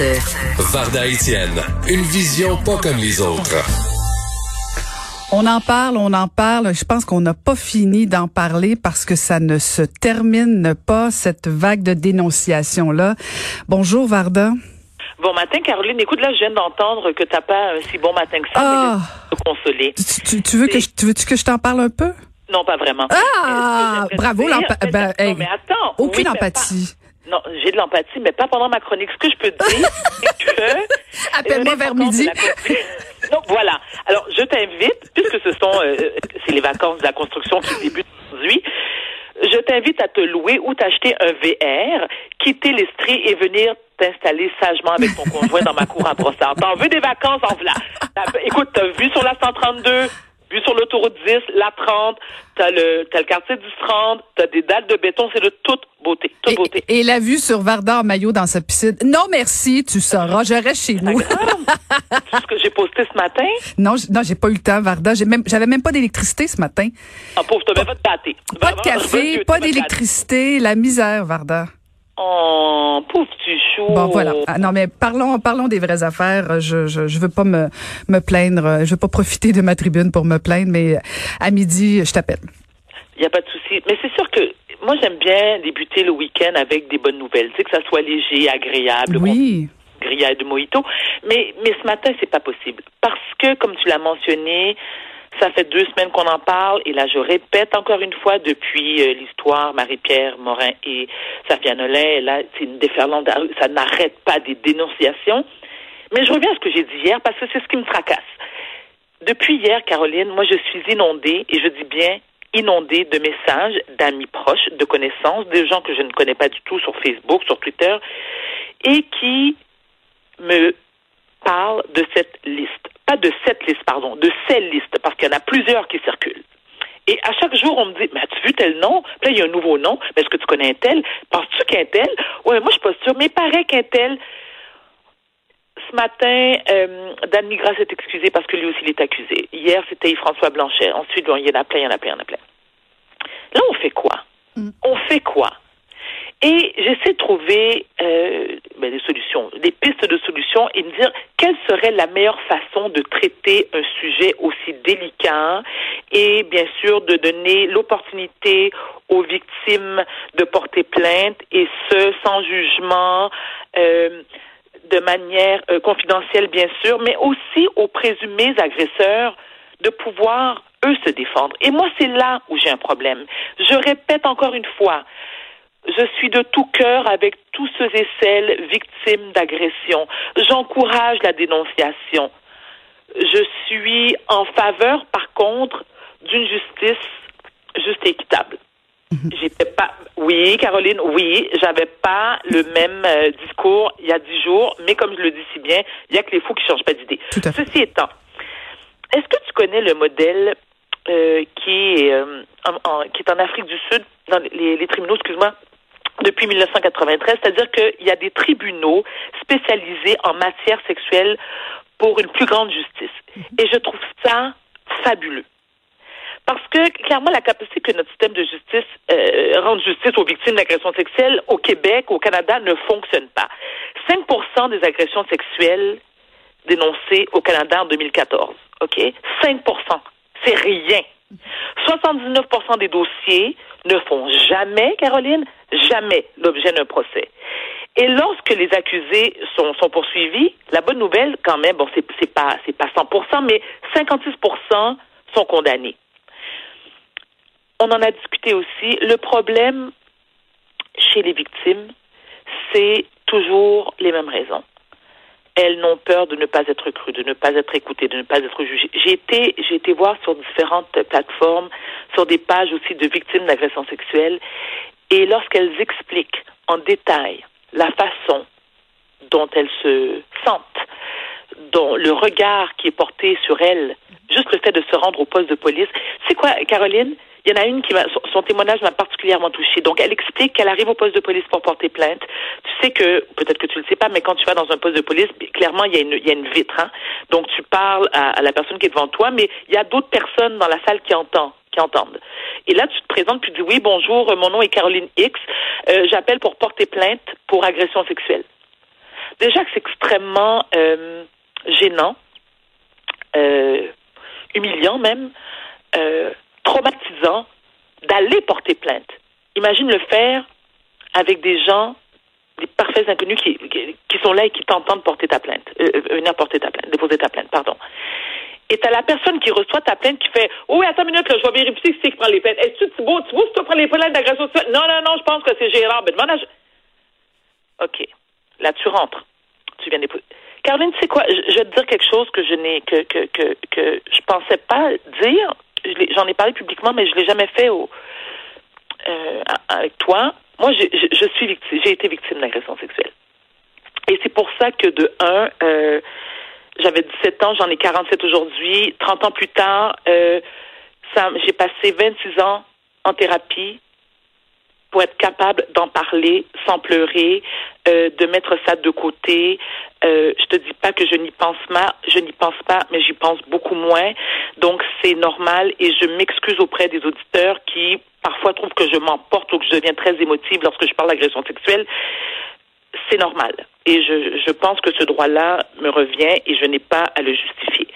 De Varda Étienne, une vision pas comme les autres. On en parle, on en parle. Je pense qu'on n'a pas fini d'en parler parce que ça ne se termine pas, cette vague de dénonciation-là. Bonjour, Varda. Bon matin, Caroline. Écoute, là, je viens d'entendre que t'as pas un si bon matin que ça. Ah. Te consoler. Tu, tu- tu veux que je, tu veux que je t'en parle un peu? Non, pas vraiment. Ah, bravo, dire- l'empa- mais ben, non, hey, mais attends. Aucune Oui, mais empathie. Non, j'ai de l'empathie, mais pas pendant ma chronique. Ce que je peux te dire, c'est que... Appelle-moi vers l'importance midi. la Donc voilà. Alors, je t'invite, puisque ce sont, euh, c'est les vacances de la construction qui débutent aujourd'hui, je t'invite à te louer ou t'acheter un VR, quitter l'Estrie et venir t'installer sagement avec ton conjoint dans ma cour à Brossard. T'en veux des vacances? En. T'as- Écoute, t'as vu sur la 132, vu sur l'autoroute 10, la 30, t'as le, t'as le quartier du 30, t'as des dalles de béton, c'est de toute beauté, toute beauté. Et, et la vue sur Varda en maillot dans sa piscine. Non, merci, tu sauras. Je reste chez nous. Tout ce que j'ai posté ce matin, non, non, j'ai pas eu le temps, Varda. J'ai même, j'avais même pas d'électricité ce matin. en pauvre, t'as même pas de pâté. Pas de café, pas d'électricité, la misère, Varda. Oh, pauvre petit chou. Bon, voilà. Ah, non, mais parlons, parlons des vraies affaires. Je, je, je veux pas me, me plaindre. Je veux pas profiter de ma tribune pour me plaindre, mais à midi, je t'appelle. Il n'y a pas de souci. Mais c'est sûr que moi, j'aime bien débuter le week-end avec des bonnes nouvelles. Tu sais, que ça soit léger, agréable, Oui. grillade de mojito. Mais, mais ce matin, c'est pas possible. Parce que, comme tu l'as mentionné, ça fait deux semaines qu'on en parle. Et là, je répète encore une fois, depuis euh, l'histoire Marie-Pierre Morin et Safia Nolin, là, c'est une déferlante. Ça n'arrête pas des dénonciations. Mais je reviens à ce que j'ai dit hier parce que c'est ce qui me tracasse. Depuis hier, Caroline, moi, je suis inondée, et je dis bien inondée de messages d'amis proches, de connaissances, des gens que je ne connais pas du tout sur Facebook, sur Twitter, et qui me parlent de cette liste. Pas de cette liste, pardon, de ces listes, parce qu'il y en a plusieurs qui circulent. Et à chaque jour, on me dit, mais as-tu vu tel nom? Puis là, il y a un nouveau nom. Mais est-ce que tu connais un tel? Penses-tu qu'un tel? Ouais, moi, je suis pas sûre, mais il paraît qu'un tel, ce matin, euh, Dan Migras s'est excusé parce que lui aussi, il est accusé. Hier, c'était Yves-François Blanchet. Ensuite, bon, il y en a plein, il y en a plein, il y en a plein. Là, on fait quoi? On fait quoi? Et j'essaie de trouver euh, ben, des solutions, des pistes de solutions et me dire quelle serait la meilleure façon de traiter un sujet aussi délicat et bien sûr de donner l'opportunité aux victimes de porter plainte et ce sans jugement, euh, de manière euh, confidentielle bien sûr, mais aussi aux présumés agresseurs de pouvoir eux se défendre. Et moi, c'est là où j'ai un problème. Je répète encore une fois, je suis de tout cœur avec tous ceux et celles victimes d'agression. J'encourage la dénonciation. Je suis en faveur, par contre, d'une justice juste et équitable. J'étais pas, oui, Caroline, oui, j'avais pas le même euh, discours il y a dix jours, mais comme je le dis si bien, il y a que les fous qui changent pas d'idée. Ceci étant, est-ce que tu connais le modèle euh, qui est euh, en, en- qui est en Afrique du Sud dans les, les tribunaux, excuse-moi, depuis 1993, c'est-à-dire qu'il y a des tribunaux spécialisés en matière sexuelle pour une plus grande justice. Et je trouve ça fabuleux. Parce que, clairement, la capacité que notre système de justice euh, rende justice aux victimes d'agressions sexuelles au Québec, au Canada, ne fonctionne pas. 5% des agressions sexuelles dénoncées au Canada en 2014. OK? 5% C'est rien. 79% des dossiers ne font jamais, Caroline, jamais l'objet d'un procès. Et lorsque les accusés sont, poursuivis, la bonne nouvelle, quand même, bon, c'est pas c'est pas 100%, mais 56% sont condamnés. On en a discuté aussi. Le problème chez les victimes, c'est toujours les mêmes raisons. Elles n'ont peur de ne pas être crues, de ne pas être écoutées, de ne pas être jugées. J'ai été, j'ai été voir sur différentes plateformes, sur des pages aussi de victimes d'agressions sexuelles, et lorsqu'elles expliquent en détail la façon dont elles se sentent, dont le regard qui est porté sur elle, juste le fait de se rendre au poste de police. C'est quoi, Caroline? Il y en a une qui m'a, son, témoignage m'a particulièrement touchée. Donc, elle explique qu'elle arrive au poste de police pour porter plainte. Tu sais que, peut-être que tu le sais pas, mais quand tu vas dans un poste de police, clairement, il y a une, vitre, hein. Donc, tu parles à, la personne qui est devant toi, mais il y a d'autres personnes dans la salle qui entendent qui entendent. Et là, tu te présentes, tu dis oui, bonjour, euh, mon nom est Caroline X, euh, j'appelle pour porter plainte pour agression sexuelle. Déjà que c'est extrêmement euh, gênant, humiliant même, traumatisant d'aller porter plainte. Imagine le faire avec des gens, des parfaits inconnus qui, qui, qui sont là et qui t'entendent porter ta plainte, euh, euh, venir porter ta plainte, déposer ta plainte, pardon. Et t'as la personne qui reçoit ta plainte qui fait Oh oui, attends une minute, là, je vais vérifier si c'est qui prend les plaintes. Est-ce que tu vois, tu vois si tu prends les plaintes d'agression? Non, non, non, je pense que c'est Gérard. À... OK. Là, tu rentres. Tu viens déposer. Caroline, tu sais quoi? Je, je vais te dire quelque chose que je n'ai que, que, que, que je pensais pas dire. J'en ai parlé publiquement, mais je l'ai jamais fait au, euh, avec toi. Moi, je, je, suis victime, j'ai été victime d'agression sexuelle. Et c'est pour ça que de un, euh, j'avais 17 ans, j'en ai 47 aujourd'hui. 30 ans plus tard, euh, j'ai passé 26 ans en thérapie pour être capable d'en parler sans pleurer, euh, de mettre ça de côté. Euh, je te dis pas que je n'y pense pas, je n'y pense pas, mais j'y pense beaucoup moins. Donc c'est normal et je m'excuse auprès des auditeurs qui parfois trouvent que je m'emporte ou que je deviens très émotive lorsque je parle d'agression sexuelle. C'est normal. Et je, je pense que ce droit-là me revient et je n'ai pas à le justifier.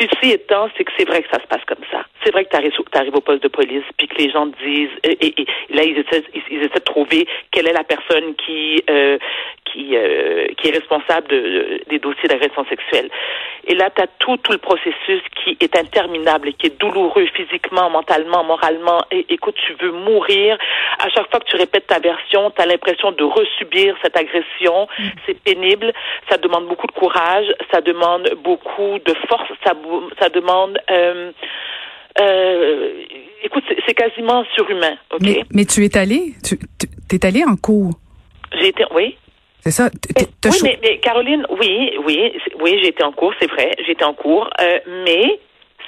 Ceci étant, c'est que c'est vrai que ça se passe comme ça. C'est vrai que tu arrives, au poste de police, puis que les gens te disent, et, et- et là ils essaient, ils, ils essaient de trouver quelle est la personne qui euh, qui euh, qui est responsable de- de- des dossiers d'agression sexuelle. Et là, tu as tout tout le processus qui est interminable et qui est douloureux physiquement, mentalement, moralement. Et écoute, tu veux mourir. À chaque fois que tu répètes ta version, tu as l'impression de resubir cette agression. C'est pénible. Ça demande beaucoup de courage. Ça demande beaucoup de force. Ça, ça demande. Euh, euh, écoute, c'est- quasiment surhumain. Ok? Mais, mais tu es allé, tu es allé en cours. J'ai été, oui. C'est ça. Oui, mais, mais Caroline, oui, oui, oui, j'ai été en cours, c'est vrai, j'ai été en cours, euh, mais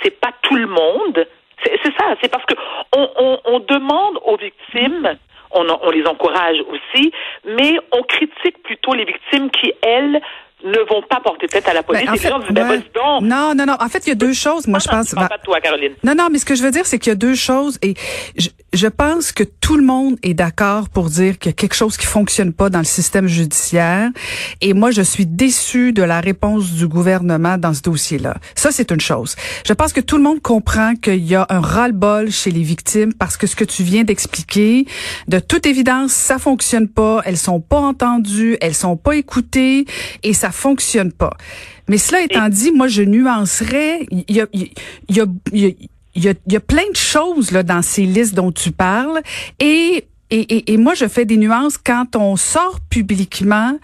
c'est pas tout le monde. C'est ça, c'est parce que on, on, on demande aux victimes, on les encourage aussi, mais on critique plutôt les victimes qui elles ne vont pas porter tête à la police. Ben, en et les fait, gens disent, ben, ouais. vas-y donc. Non, non, non. En fait, il y a deux choses. Moi, je pense. Pas de toi, Caroline. Non, non, mais ce que je veux dire, c'est qu'il y a deux choses et je, je pense que tout le monde est d'accord pour dire qu'il y a quelque chose qui fonctionne pas dans le système judiciaire. Et moi, je suis déçue de la réponse du gouvernement dans ce dossier-là. Ça, c'est une chose. Je pense que tout le monde comprend qu'il y a un ras-le-bol chez les victimes parce que ce que tu viens d'expliquer, de toute évidence, ça fonctionne pas. Elles sont pas entendues, elles sont pas écoutées et ça fonctionne pas. Mais cela étant dit, moi, je nuancerais. Il y a, il y a, il y a, il y a, il y a plein de choses là dans ces listes dont tu parles et et, et, et moi, je fais des nuances quand on sort publiquement.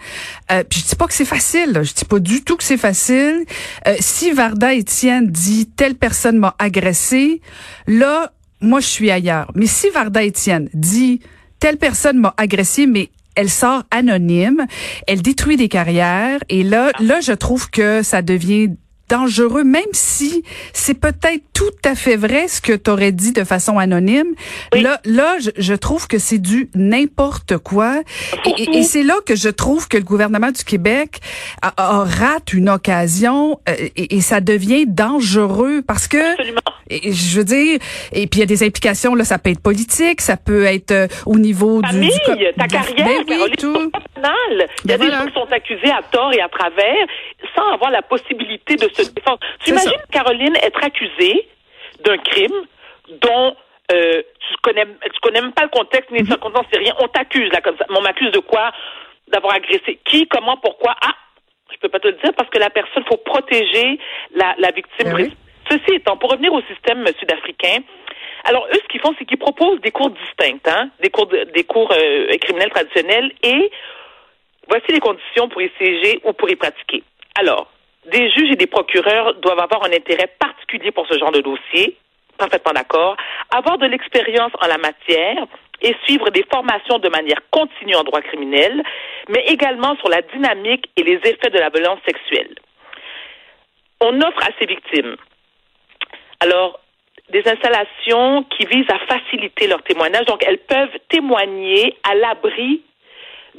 Euh, puis je dis pas que c'est facile. là. Je dis pas du tout que c'est facile. Euh, si Varda Étienne dit telle personne m'a agressé, là, moi, je suis ailleurs. Mais si Varda Étienne dit telle personne m'a agressé, mais elle sort anonyme, elle détruit des carrières, et là, là, je trouve que ça devient dangereux, même si c'est peut-être tout à fait vrai ce que tu aurais dit de façon anonyme. Oui. Là, là, je, je trouve que c'est du n'importe quoi. Et, et- et c'est là que je trouve que le gouvernement du Québec a, a- rate une occasion euh, et, et ça devient dangereux parce que Absolument. et- je veux dire, et puis il y a des implications là, ça peut être politique, ça peut être euh, au niveau du, famille, du co- ta carrière, ben oui, Caroline, tout. Banal. Il y a Ben des voilà. gens qui sont accusés à tort et à travers sans avoir la possibilité de se défendre. Tu imagines, ça. Caroline, être accusée d'un crime dont euh, tu connais tu connais même pas le contexte Mhm. ni les circonstances, c'est rien. On t'accuse là comme ça. Mais On m'accuse de quoi? D'avoir agressé. Qui Comment Pourquoi? Ah, je peux pas te le dire parce que la personne faut protéger la, la victime. Ben oui. Ceci étant, pour revenir au système sud-africain, alors eux, ce qu'ils font, c'est qu'ils proposent des cours distincts, hein, des cours, de- des cours euh, criminels traditionnels, et voici les conditions pour y siéger ou pour y pratiquer. Alors, des juges et des procureurs doivent avoir un intérêt particulier pour ce genre de dossier, parfaitement d'accord, avoir de l'expérience en la matière et suivre des formations de manière continue en droit criminel, mais également sur la dynamique et les effets de la violence sexuelle. on offre à ces victimes, alors, des installations qui visent à faciliter leur témoignage. Donc, elles peuvent témoigner à l'abri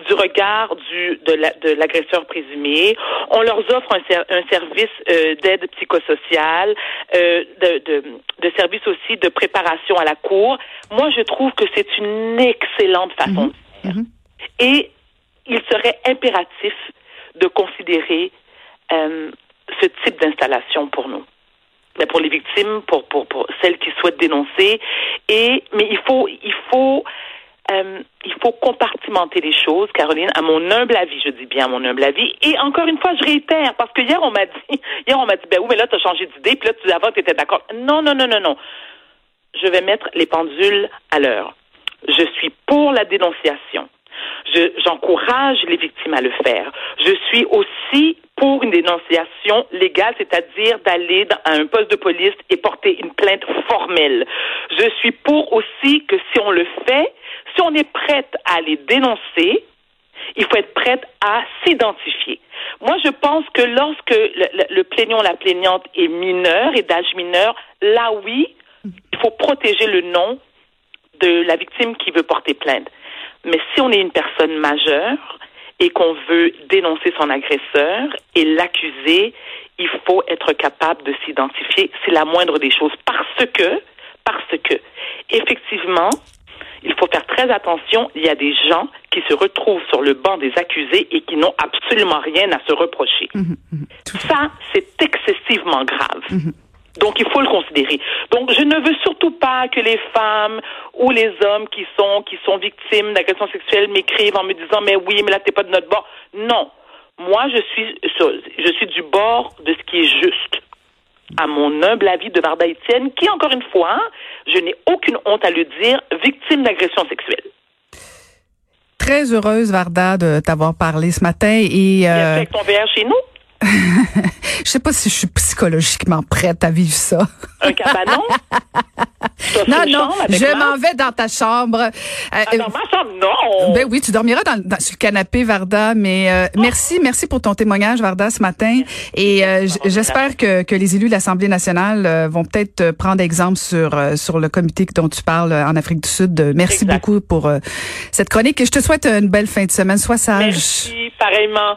du regard du, de l'agresseur présumé. On leur offre un, un service euh, d'aide psychosociale, euh, de, de, de service aussi de préparation à la cour. Moi, je trouve que c'est une excellente façon de faire. Et il serait impératif de considérer euh, ce type d'installation pour nous. Mais pour les victimes, pour, pour, pour celles qui souhaitent dénoncer. Et mais il faut il faut euh, il faut compartimenter les choses, Caroline, à mon humble avis, je dis bien à mon humble avis. Et encore une fois, je réitère, parce que hier, on m'a dit, hier, on m'a dit, ben oui, mais là, tu as changé d'idée, puis là, tu avant, tu étais d'accord. Non, non, non, non, non. Je vais mettre les pendules à l'heure. Je suis pour la dénonciation. J'encourage les victimes à le faire. Je suis aussi pour une dénonciation légale, c'est-à-dire d'aller à un poste de police et porter une plainte formelle. Je suis pour aussi que si on le fait, si on est prête à les dénoncer, il faut être prête à s'identifier. Moi, je pense que lorsque le, le plaignant, la plaignante est mineur et d'âge mineur, là oui, il faut protéger le nom de la victime qui veut porter plainte. Mais si on est une personne majeure et qu'on veut dénoncer son agresseur et l'accuser, il faut être capable de s'identifier. C'est la moindre des choses parce que, parce que, effectivement, il faut faire très attention. Il y a des gens qui se retrouvent sur le banc des accusés et qui n'ont absolument rien à se reprocher. Mmh, mmh, Ça, c'est excessivement grave. Mmh. Donc, il faut le considérer. Donc, je ne veux surtout pas que les femmes ou les hommes qui sont, qui sont victimes d'agressions sexuelles m'écrivent en me disant, mais oui, mais là, t'es pas de notre bord. Non. Moi, je suis, je suis du bord de ce qui est juste. À mon humble avis de Varda Etienne, qui, encore une fois, je n'ai aucune honte à le dire, victime d'agressions sexuelles. Très heureuse, Varda, de t'avoir parlé ce matin et. Euh... avec ton VR chez nous? Je sais pas si je suis psychologiquement prête à vivre ça. Un cabanon? non, non, je m'en vais dans ta chambre. Euh, ah, dans ma chambre, non. Ben oui, tu dormiras dans, sur le canapé, Varda. Mais euh, oh. merci, merci pour ton témoignage, Varda, ce matin. Et euh, j'espère que, que les élus de l'Assemblée nationale vont peut-être prendre exemple sur sur le comité dont tu parles en Afrique du Sud. Merci beaucoup pour cette chronique et je te souhaite une belle fin de semaine. Sois sage. Merci, pareillement.